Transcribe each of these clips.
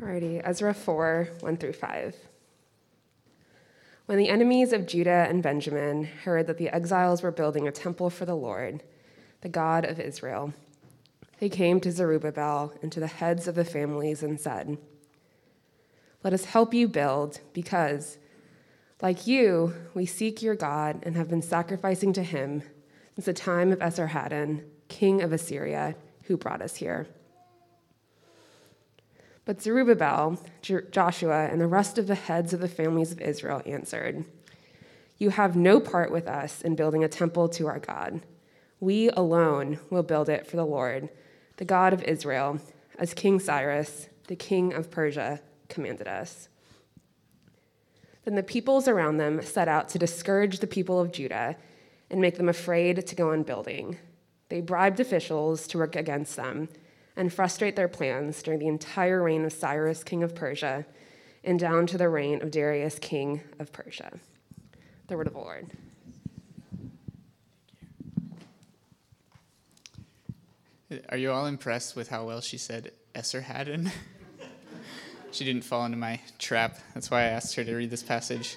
Alrighty, Ezra 4 1 through 5. When the enemies of Judah and Benjamin heard that the exiles were building a temple for the Lord, the God of Israel, they came to Zerubbabel and to the heads of the families and said, Let us help you build, because, like you, we seek your God and have been sacrificing to him since the time of Esarhaddon, king of Assyria, who brought us here. But Zerubbabel, Joshua, and the rest of the heads of the families of Israel answered, You have no part with us in building a temple to our God. We alone will build it for the Lord the God of Israel, as King Cyrus, the king of Persia, commanded us. Then the peoples around them set out to discourage the people of Judah and make them afraid to go on building. They bribed officials to work against them and frustrate their plans during the entire reign of Cyrus, king of Persia, and down to the reign of Darius, king of Persia. The word of the Lord. Are you all impressed with how well she said Esarhaddon? she didn't fall into my trap. That's why I asked her to read this passage.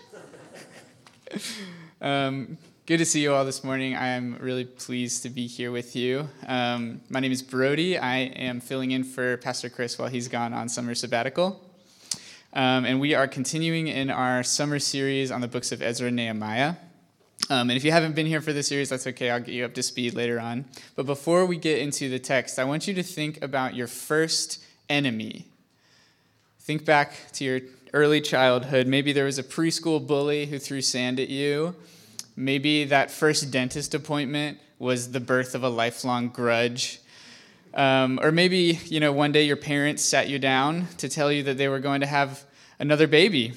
um, good to see you all this morning. I am really pleased to be here with you. Um, my name is Brody. I am filling in for Pastor Chris while he's gone on summer sabbatical. Um, and we are continuing in our summer series on the books of Ezra and Nehemiah. Um, and if you haven't been here for the series, that's okay. I'll get you up to speed later on. But before we get into the text, I want you to think about your first enemy. Think back to your early childhood. Maybe there was a preschool bully who threw sand at you. Maybe that first dentist appointment was the birth of a lifelong grudge. Um, or maybe, you know, one day your parents sat you down to tell you that they were going to have another baby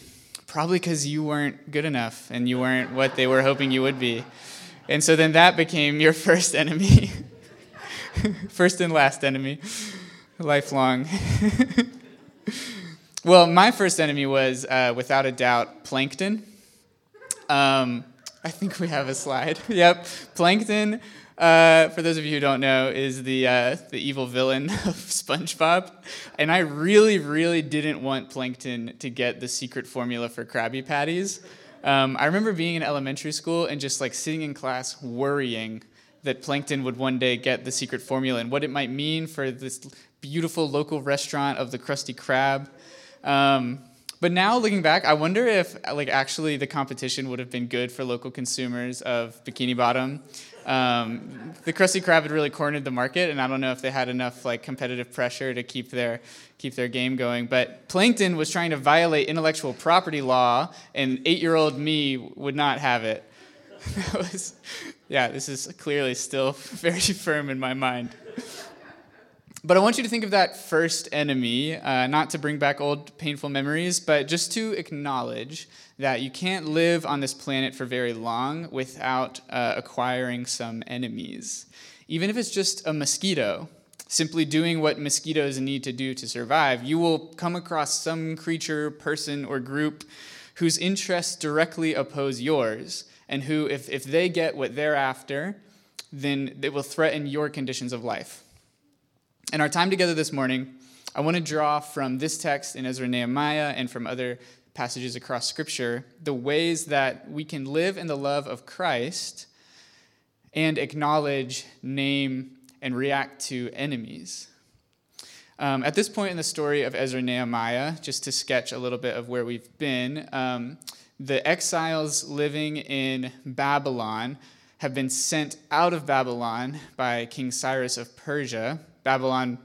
probably because you weren't good enough and you weren't what they were hoping you would be. And so then that became your first enemy. first and last enemy, lifelong. well, my first enemy was, uh, without a doubt, plankton. Um, I think we have a slide. yep, plankton uh, for those of you who don't know, is the uh, the evil villain of SpongeBob, and I really, really didn't want Plankton to get the secret formula for Krabby Patties. Um, I remember being in elementary school and just like sitting in class worrying that Plankton would one day get the secret formula and what it might mean for this beautiful local restaurant of the Krusty Krab. Um, but now looking back, I wonder if like actually the competition would have been good for local consumers of Bikini Bottom. Um, the Krusty Krab had really cornered the market, and I don't know if they had enough like competitive pressure to keep their keep their game going. But Plankton was trying to violate intellectual property law, and eight-year-old me would not have it. that was, yeah, this is clearly still very firm in my mind. But I want you to think of that first enemy, uh, not to bring back old painful memories, but just to acknowledge that you can't live on this planet for very long without uh, acquiring some enemies. Even if it's just a mosquito, simply doing what mosquitoes need to do to survive, you will come across some creature, person, or group whose interests directly oppose yours, and who, if, if they get what they're after, then it will threaten your conditions of life. In our time together this morning, I want to draw from this text in Ezra Nehemiah and from other passages across Scripture the ways that we can live in the love of Christ and acknowledge, name, and react to enemies. Um, at this point in the story of Ezra and Nehemiah, just to sketch a little bit of where we've been, um, the exiles living in Babylon have been sent out of Babylon by King Cyrus of Persia. Babylon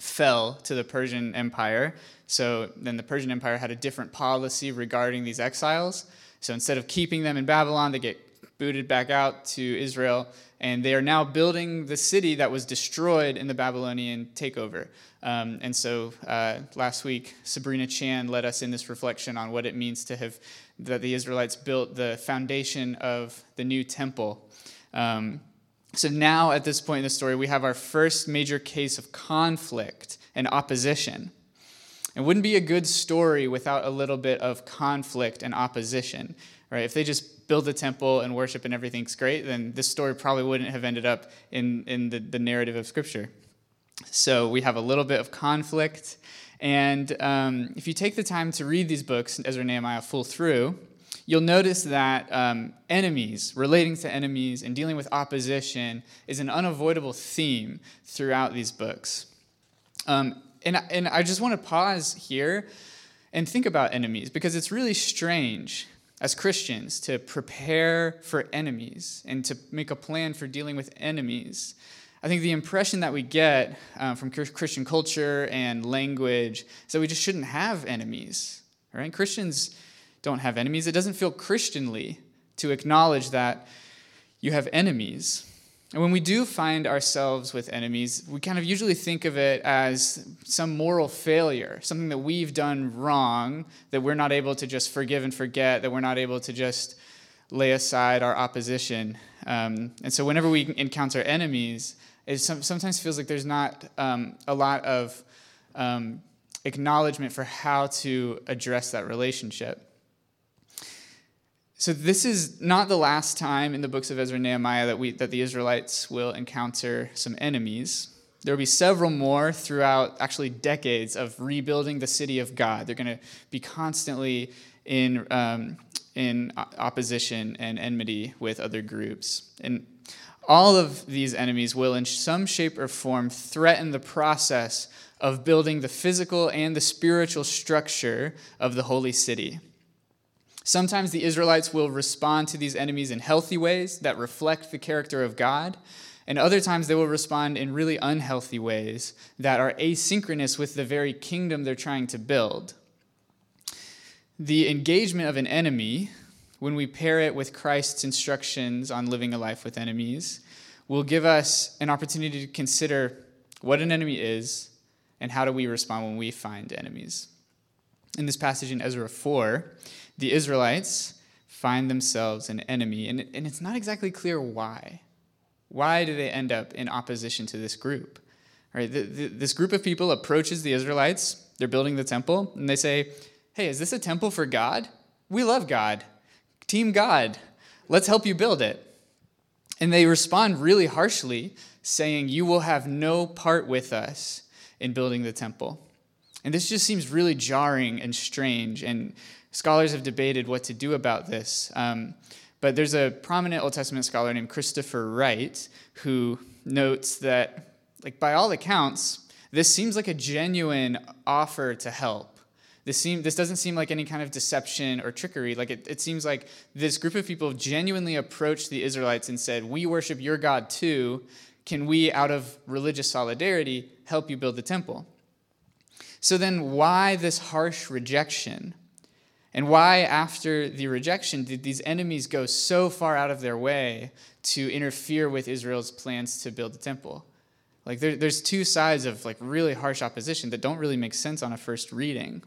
fell to the Persian Empire. So then the Persian Empire had a different policy regarding these exiles. So instead of keeping them in Babylon, they get booted back out to Israel, and they are now building the city that was destroyed in the Babylonian takeover. Um, and so uh, last week, Sabrina Chan led us in this reflection on what it means to have that the Israelites built the foundation of the new temple. Um, so now, at this point in the story, we have our first major case of conflict and opposition. It wouldn't be a good story without a little bit of conflict and opposition, right? If they just build a temple and worship and everything's great, then this story probably wouldn't have ended up in, in the, the narrative of Scripture. So we have a little bit of conflict, And um, if you take the time to read these books, Ezra and Nehemiah, full through, you'll notice that um, enemies, relating to enemies, and dealing with opposition is an unavoidable theme throughout these books. Um, and, and I just want to pause here and think about enemies because it's really strange as Christians to prepare for enemies and to make a plan for dealing with enemies. I think the impression that we get um, from Christian culture and language is that we just shouldn't have enemies. Right? Christians don't have enemies. It doesn't feel Christianly to acknowledge that you have enemies. And when we do find ourselves with enemies, we kind of usually think of it as some moral failure, something that we've done wrong, that we're not able to just forgive and forget, that we're not able to just lay aside our opposition. Um, and so whenever we encounter enemies, it sometimes feels like there's not um, a lot of um, acknowledgement for how to address that relationship. So this is not the last time in the books of Ezra and Nehemiah that we that the Israelites will encounter some enemies. There will be several more throughout actually decades of rebuilding the city of God. They're going to be constantly in um, in opposition and enmity with other groups. And all of these enemies will, in some shape or form, threaten the process of building the physical and the spiritual structure of the holy city. Sometimes the Israelites will respond to these enemies in healthy ways that reflect the character of God, and other times they will respond in really unhealthy ways that are asynchronous with the very kingdom they're trying to build. The engagement of an enemy, when we pair it with Christ's instructions on living a life with enemies, will give us an opportunity to consider what an enemy is and how do we respond when we find enemies. In this passage in Ezra 4, the Israelites find themselves an enemy, and, and it's not exactly clear why. Why do they end up in opposition to this group? Right, the, the, this group of people approaches the Israelites. They're building the temple, and they say, Hey, is this a temple for God? We love God. Team God. Let's help you build it. And they respond really harshly, saying, You will have no part with us in building the temple. And this just seems really jarring and strange. And Scholars have debated what to do about this. Um, but there's a prominent Old Testament scholar named Christopher Wright who notes that, like by all accounts, this seems like a genuine offer to help. This, seem, this doesn't seem like any kind of deception or trickery. Like it, it seems like this group of people genuinely approached the Israelites and said, We worship your God too. Can we, out of religious solidarity, help you build the temple? So then, why this harsh rejection? And why, after the rejection, did these enemies go so far out of their way to interfere with Israel's plans to build the temple? Like, there, there's two sides of like really harsh opposition that don't really make sense on a first reading.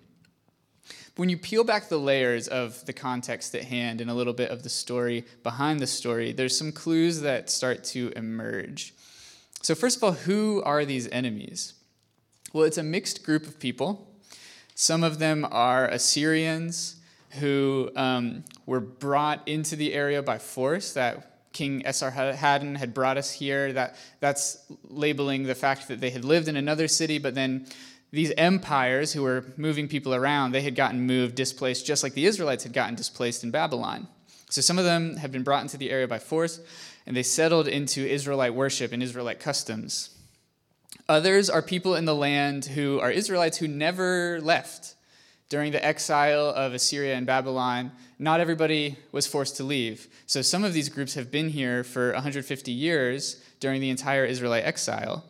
But when you peel back the layers of the context at hand and a little bit of the story behind the story, there's some clues that start to emerge. So, first of all, who are these enemies? Well, it's a mixed group of people. Some of them are Assyrians, who um, were brought into the area by force, that King Esarhaddon had brought us here. That, that's labeling the fact that they had lived in another city, but then these empires who were moving people around, they had gotten moved, displaced, just like the Israelites had gotten displaced in Babylon. So some of them had been brought into the area by force, and they settled into Israelite worship and Israelite customs. Others are people in the land who are Israelites who never left during the exile of Assyria and Babylon, not everybody was forced to leave. So some of these groups have been here for 150 years during the entire Israelite exile.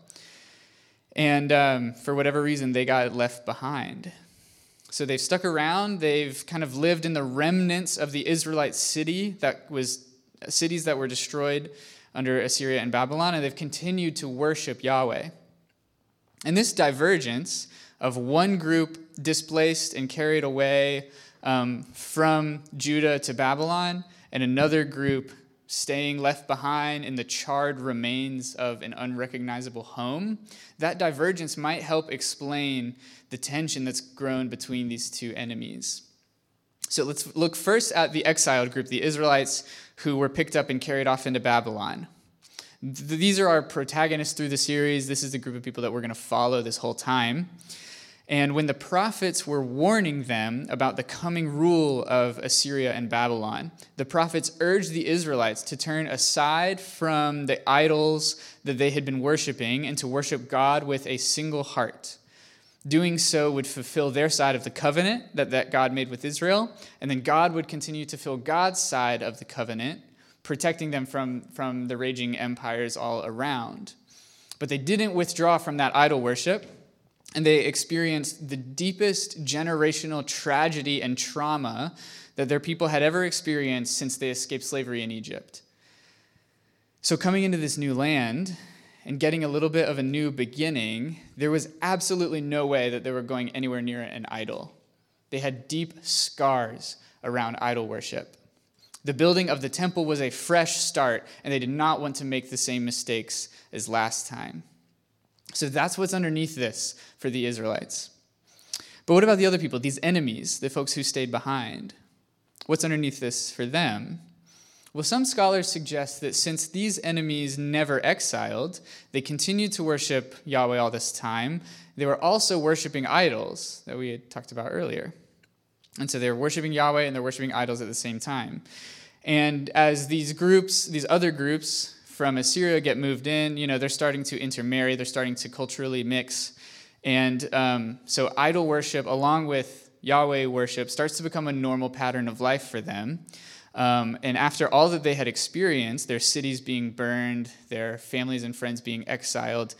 And um, for whatever reason, they got left behind. So they've stuck around. They've kind of lived in the remnants of the Israelite city that was cities that were destroyed under Assyria and Babylon, and they've continued to worship Yahweh. And this divergence of one group displaced and carried away um, from Judah to Babylon, and another group staying left behind in the charred remains of an unrecognizable home, that divergence might help explain the tension that's grown between these two enemies. So let's look first at the exiled group, the Israelites who were picked up and carried off into Babylon. These are our protagonists through the series. This is the group of people that we're going to follow this whole time. And when the prophets were warning them about the coming rule of Assyria and Babylon, the prophets urged the Israelites to turn aside from the idols that they had been worshiping and to worship God with a single heart. Doing so would fulfill their side of the covenant that, that God made with Israel, and then God would continue to fill God's side of the covenant, protecting them from, from the raging empires all around. But they didn't withdraw from that idol worship and they experienced the deepest generational tragedy and trauma that their people had ever experienced since they escaped slavery in Egypt. So, coming into this new land and getting a little bit of a new beginning, there was absolutely no way that they were going anywhere near an idol. They had deep scars around idol worship. The building of the temple was a fresh start, and they did not want to make the same mistakes as last time. So that's what's underneath this for the Israelites. But what about the other people, these enemies, the folks who stayed behind? What's underneath this for them? Well, some scholars suggest that since these enemies never exiled, they continued to worship Yahweh all this time, they were also worshiping idols that we had talked about earlier. And so they're worshiping Yahweh and they're worshiping idols at the same time. And as these groups, these other groups, from Assyria get moved in, you know, they're starting to intermarry, they're starting to culturally mix. And um, so idol worship, along with Yahweh worship, starts to become a normal pattern of life for them. Um, and after all that they had experienced, their cities being burned, their families and friends being exiled,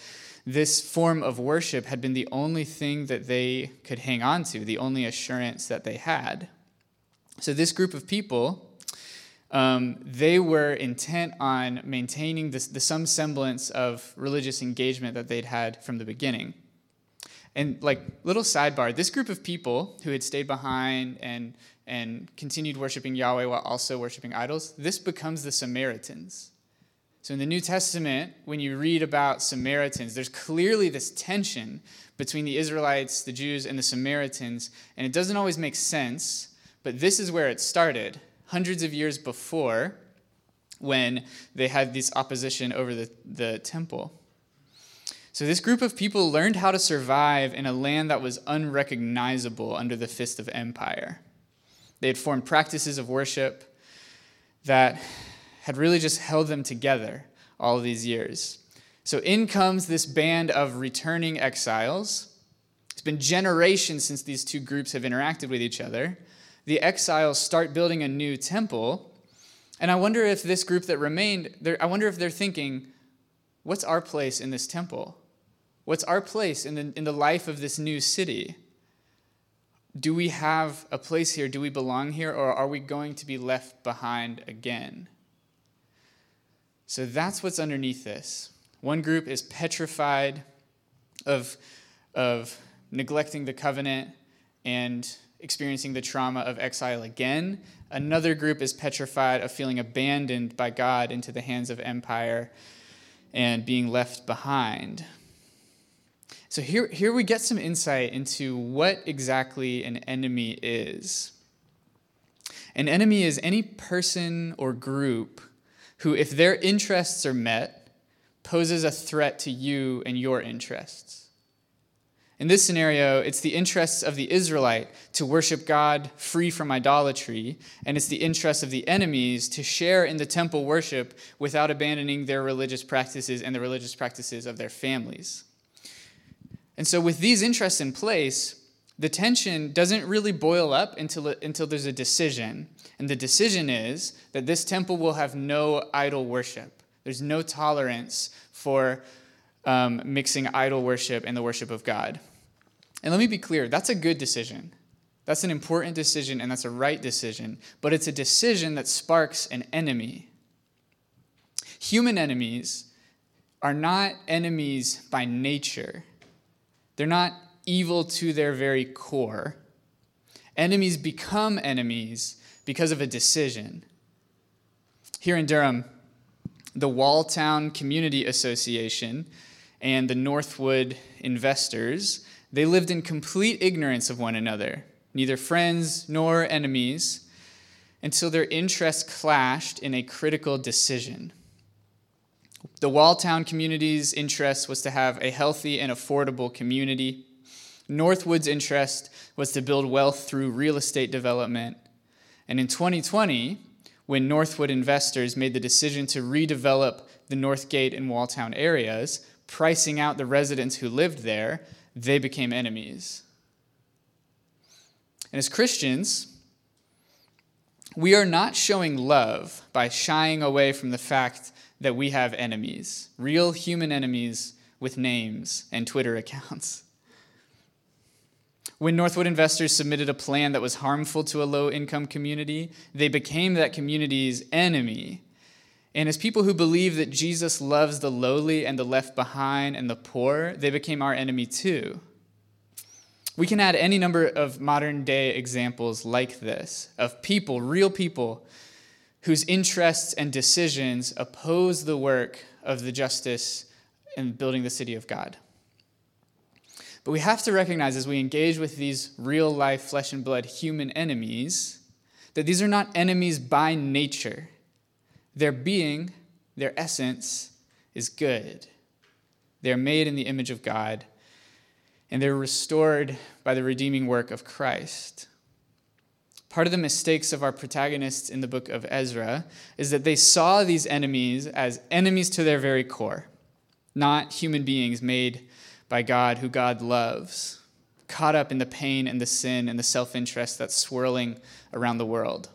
this form of worship had been the only thing that they could hang on to, the only assurance that they had. So, this group of people um, they were intent on maintaining this, the some semblance of religious engagement that they'd had from the beginning. And like little sidebar, this group of people who had stayed behind and and continued worshiping Yahweh while also worshiping idols, this becomes the Samaritans. So in the New Testament, when you read about Samaritans, there's clearly this tension between the Israelites, the Jews, and the Samaritans, and it doesn't always make sense, but this is where it started hundreds of years before when they had this opposition over the, the temple. So, this group of people learned how to survive in a land that was unrecognizable under the fist of empire. They had formed practices of worship that had really just held them together all these years. So, in comes this band of returning exiles. It's been generations since these two groups have interacted with each other the exiles start building a new temple. And I wonder if this group that remained, I wonder if they're thinking, what's our place in this temple? What's our place in the, in the life of this new city? Do we have a place here? Do we belong here? Or are we going to be left behind again? So that's what's underneath this. One group is petrified of, of neglecting the covenant and experiencing the trauma of exile again. Another group is petrified of feeling abandoned by God into the hands of empire and being left behind. So here, here we get some insight into what exactly an enemy is. An enemy is any person or group who, if their interests are met, poses a threat to you and your interests. In this scenario, it's the interests of the Israelite to worship God free from idolatry, and it's the interests of the enemies to share in the temple worship without abandoning their religious practices and the religious practices of their families. And so, with these interests in place, the tension doesn't really boil up until, until there's a decision. And the decision is that this temple will have no idol worship. There's no tolerance for um, mixing idol worship and the worship of God. And let me be clear that's a good decision. That's an important decision and that's a right decision, but it's a decision that sparks an enemy. Human enemies are not enemies by nature, they're not evil to their very core. Enemies become enemies because of a decision. Here in Durham, the Walltown Community Association and the Northwood investors they lived in complete ignorance of one another, neither friends nor enemies, until their interests clashed in a critical decision. The Walltown community's interest was to have a healthy and affordable community. Northwood's interest was to build wealth through real estate development. And in 2020, when Northwood investors made the decision to redevelop the Northgate and Walltown areas, pricing out the residents who lived there, they became enemies. And as Christians, we are not showing love by shying away from the fact that we have enemies, real human enemies with names and Twitter accounts. When Northwood investors submitted a plan that was harmful to a low income community, they became that community's enemy. And as people who believe that Jesus loves the lowly and the left behind and the poor, they became our enemy too. We can add any number of modern day examples like this of people, real people, whose interests and decisions oppose the work of the justice in building the city of God. But we have to recognize as we engage with these real life, flesh and blood human enemies, that these are not enemies by nature. Their being, their essence, is good. They're made in the image of God, and they're restored by the redeeming work of Christ. Part of the mistakes of our protagonists in the book of Ezra is that they saw these enemies as enemies to their very core, not human beings made by God who God loves, caught up in the pain and the sin and the self interest that's swirling around the world.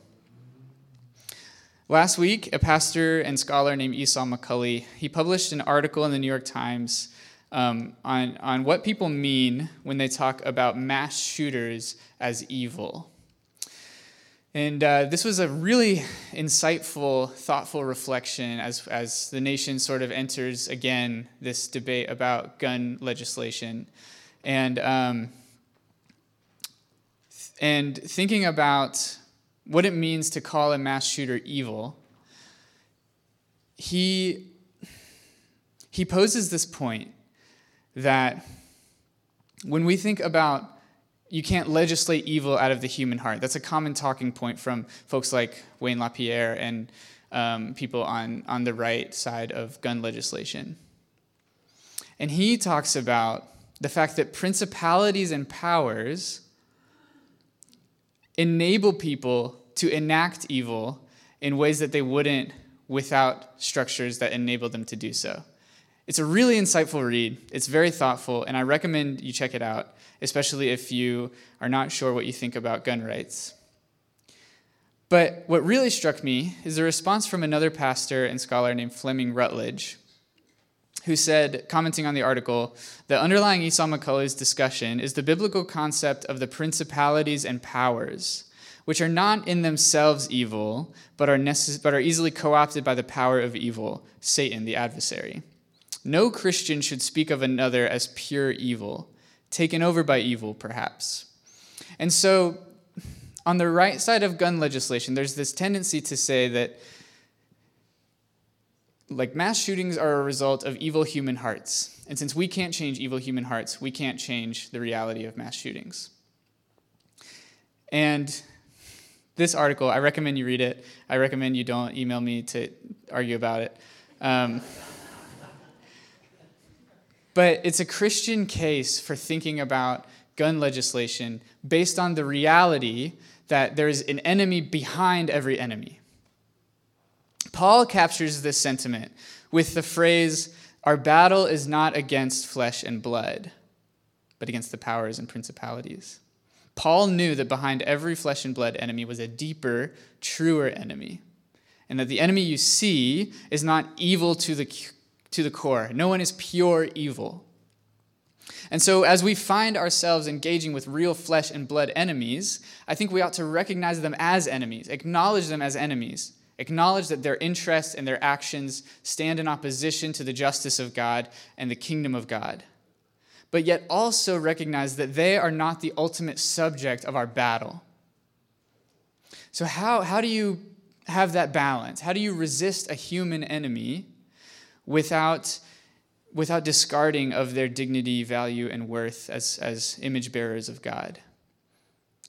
Last week, a pastor and scholar named Esau McCaulley, he published an article in the New York Times um, on, on what people mean when they talk about mass shooters as evil. And uh, this was a really insightful, thoughtful reflection as, as the nation sort of enters again this debate about gun legislation. And, um, and thinking about what it means to call a mass shooter evil, he, he poses this point that when we think about you can't legislate evil out of the human heart, that's a common talking point from folks like Wayne LaPierre and um, people on, on the right side of gun legislation. And he talks about the fact that principalities and powers enable people to enact evil in ways that they wouldn't without structures that enable them to do so. It's a really insightful read. It's very thoughtful, and I recommend you check it out, especially if you are not sure what you think about gun rights. But what really struck me is a response from another pastor and scholar named Fleming Rutledge, who said, commenting on the article, the underlying Esau McCaulley's discussion is the biblical concept of the principalities and powers, which are not in themselves evil, but are, necess- but are easily co opted by the power of evil, Satan, the adversary. No Christian should speak of another as pure evil, taken over by evil, perhaps. And so, on the right side of gun legislation, there's this tendency to say that like mass shootings are a result of evil human hearts. And since we can't change evil human hearts, we can't change the reality of mass shootings. And this article, I recommend you read it. I recommend you don't email me to argue about it. Um, but it's a Christian case for thinking about gun legislation based on the reality that there's an enemy behind every enemy. Paul captures this sentiment with the phrase, Our battle is not against flesh and blood, but against the powers and principalities. Paul knew that behind every flesh and blood enemy was a deeper, truer enemy, and that the enemy you see is not evil to the to the core. No one is pure evil. And so, as we find ourselves engaging with real flesh and blood enemies, I think we ought to recognize them as enemies, acknowledge them as enemies, acknowledge that their interests and their actions stand in opposition to the justice of God and the kingdom of God. But yet also recognize that they are not the ultimate subject of our battle. So, how, how do you have that balance? How do you resist a human enemy without, without discarding of their dignity, value, and worth as, as image bearers of God?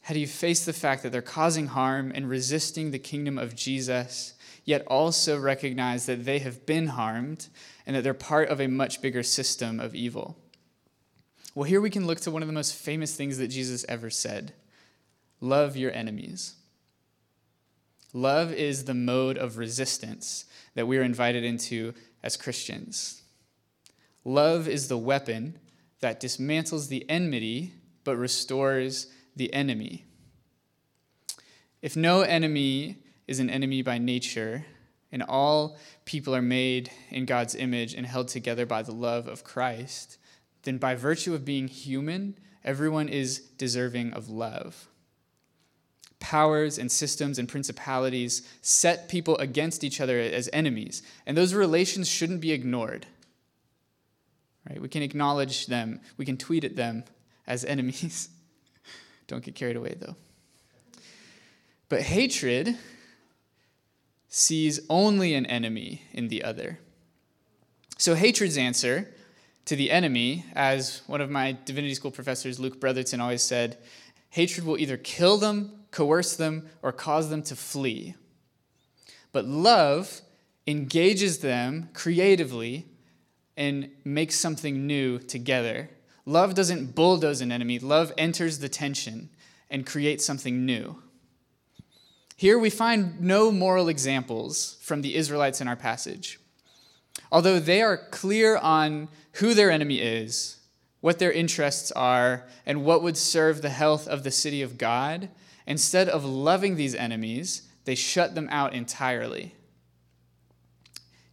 How do you face the fact that they're causing harm and resisting the kingdom of Jesus, yet also recognize that they have been harmed and that they're part of a much bigger system of evil? Well, here we can look to one of the most famous things that Jesus ever said love your enemies. Love is the mode of resistance that we are invited into as Christians. Love is the weapon that dismantles the enmity but restores the enemy. If no enemy is an enemy by nature, and all people are made in God's image and held together by the love of Christ, then by virtue of being human, everyone is deserving of love. Powers and systems and principalities set people against each other as enemies, and those relations shouldn't be ignored. Right? We can acknowledge them, we can tweet at them as enemies. Don't get carried away, though. But hatred sees only an enemy in the other. So, hatred's answer to the enemy, as one of my divinity school professors, Luke Bretherton, always said, hatred will either kill them, coerce them, or cause them to flee. But love engages them creatively and makes something new together. Love doesn't bulldoze an enemy, love enters the tension and creates something new. Here we find no moral examples from the Israelites in our passage. Although they are clear on who their enemy is, what their interests are, and what would serve the health of the city of God, instead of loving these enemies, they shut them out entirely.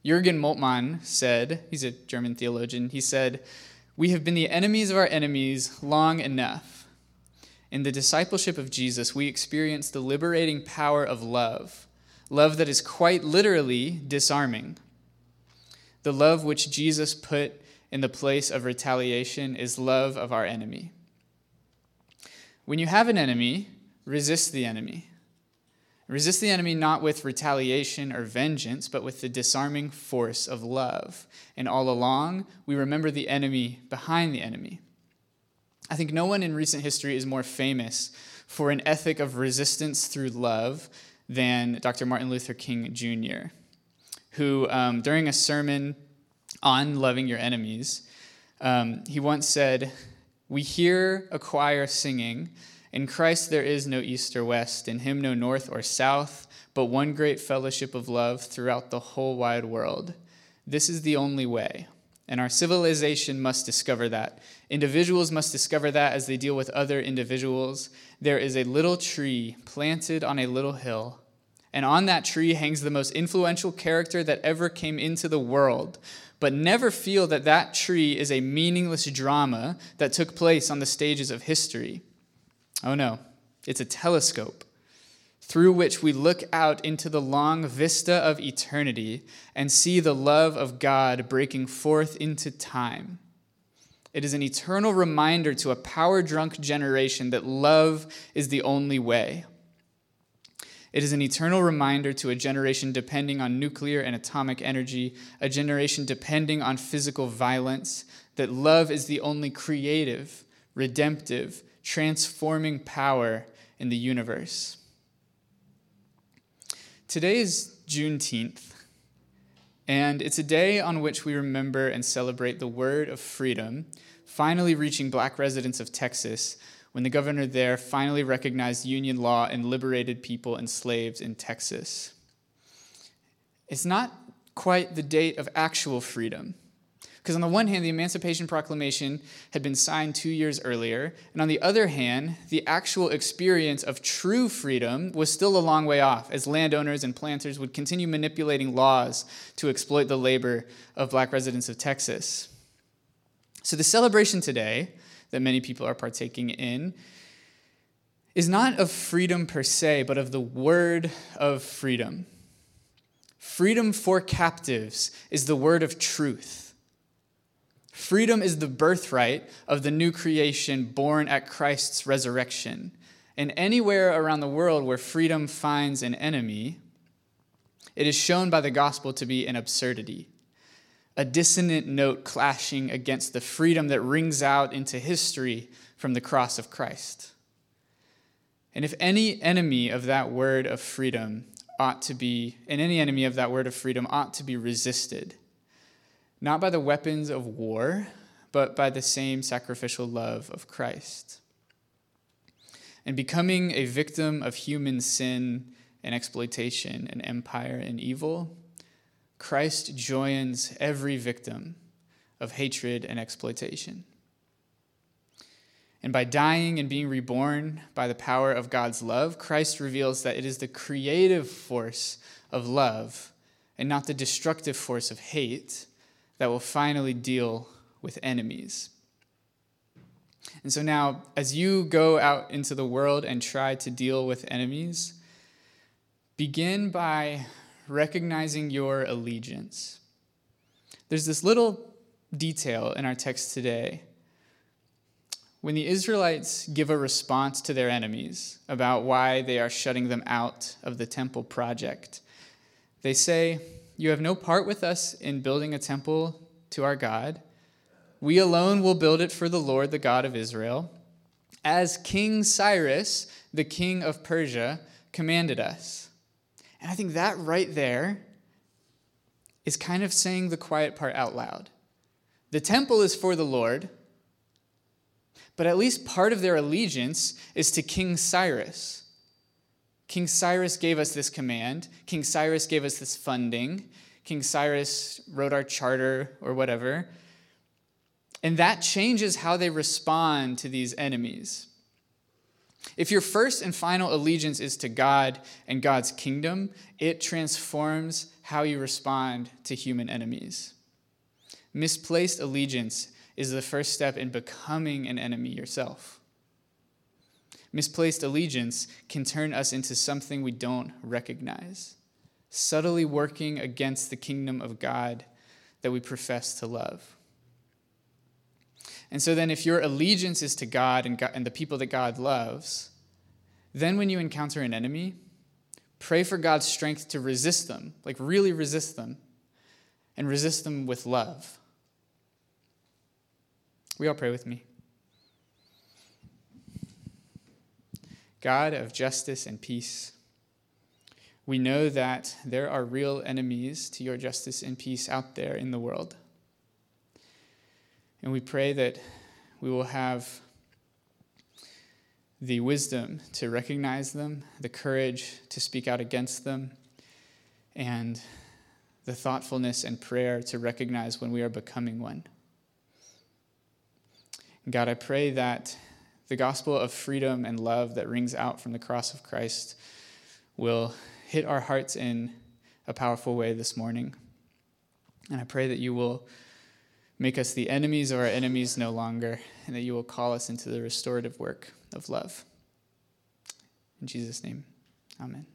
Jürgen Moltmann said, he's a German theologian, he said, We have been the enemies of our enemies long enough. In the discipleship of Jesus, we experience the liberating power of love, love that is quite literally disarming. The love which Jesus put in the place of retaliation is love of our enemy. When you have an enemy, resist the enemy. Resist the enemy not with retaliation or vengeance, but with the disarming force of love. And all along, we remember the enemy behind the enemy. I think no one in recent history is more famous for an ethic of resistance through love than Dr. Martin Luther King Jr., who, um, during a sermon on loving your enemies, um, he once said, We hear a choir singing, In Christ there is no east or west, in him no north or south, but one great fellowship of love throughout the whole wide world. This is the only way. And our civilization must discover that. Individuals must discover that as they deal with other individuals. There is a little tree planted on a little hill, and on that tree hangs the most influential character that ever came into the world. But never feel that that tree is a meaningless drama that took place on the stages of history. Oh no, it's a telescope through which we look out into the long vista of eternity and see the love of God breaking forth into time. It is an eternal reminder to a power drunk generation that love is the only way. It is an eternal reminder to a generation depending on nuclear and atomic energy, a generation depending on physical violence, that love is the only creative, redemptive, transforming power in the universe. Today is Juneteenth, and it's a day on which we remember and celebrate the word of freedom finally reaching black residents of Texas when the governor there finally recognized Union law and liberated people enslaved in Texas. It's not quite the date of actual freedom. Because on the one hand, the Emancipation Proclamation had been signed two years earlier, and on the other hand, the actual experience of true freedom was still a long way off, as landowners and planters would continue manipulating laws to exploit the labor of black residents of Texas. So, the celebration today that many people are partaking in is not of freedom per se, but of the word of freedom. Freedom for captives is the word of truth. Freedom is the birthright of the new creation born at Christ's resurrection. And anywhere around the world where freedom finds an enemy, it is shown by the gospel to be an absurdity, a dissonant note clashing against the freedom that rings out into history from the cross of Christ. And if any enemy of that word of freedom ought to be, and any enemy of that word of freedom ought to be resisted, not by the weapons of war, but by the same sacrificial love of Christ. And becoming a victim of human sin and exploitation and empire and evil, Christ joins every victim of hatred and exploitation. And by dying and being reborn by the power of God's love, Christ reveals that it is the creative force of love and not the destructive force of hate that will finally deal with enemies. And so now, as you go out into the world and try to deal with enemies, begin by recognizing your allegiance. There's this little detail in our text today. When the Israelites give a response to their enemies about why they are shutting them out of the temple project, they say, You have no part with us in building a temple to our God. We alone will build it for the Lord, the God of Israel, as King Cyrus, the king of Persia, commanded us. And I think that right there is kind of saying the quiet part out loud. The temple is for the Lord, but at least part of their allegiance is to King Cyrus. King Cyrus gave us this command. King Cyrus gave us this funding. King Cyrus wrote our charter or whatever. And that changes how they respond to these enemies. If your first and final allegiance is to God and God's kingdom, it transforms how you respond to human enemies. Misplaced allegiance is the first step in becoming an enemy yourself. Misplaced allegiance can turn us into something we don't recognize, subtly working against the kingdom of God that we profess to love. And so then, if your allegiance is to God and, God and the people that God loves, then when you encounter an enemy, pray for God's strength to resist them, like really resist them, and resist them with love. We all pray with me. God of justice and peace, we know that there are real enemies to your justice and peace out there in the world. And we pray that we will have the wisdom to recognize them, the courage to speak out against them, and the thoughtfulness and prayer to recognize when we are becoming one. God, I pray that the gospel of freedom and love that rings out from the cross of Christ will hit our hearts in a powerful way this morning. And I pray that you will make us the enemies of our enemies no longer, and that you will call us into the restorative work of love. In Jesus' name, amen.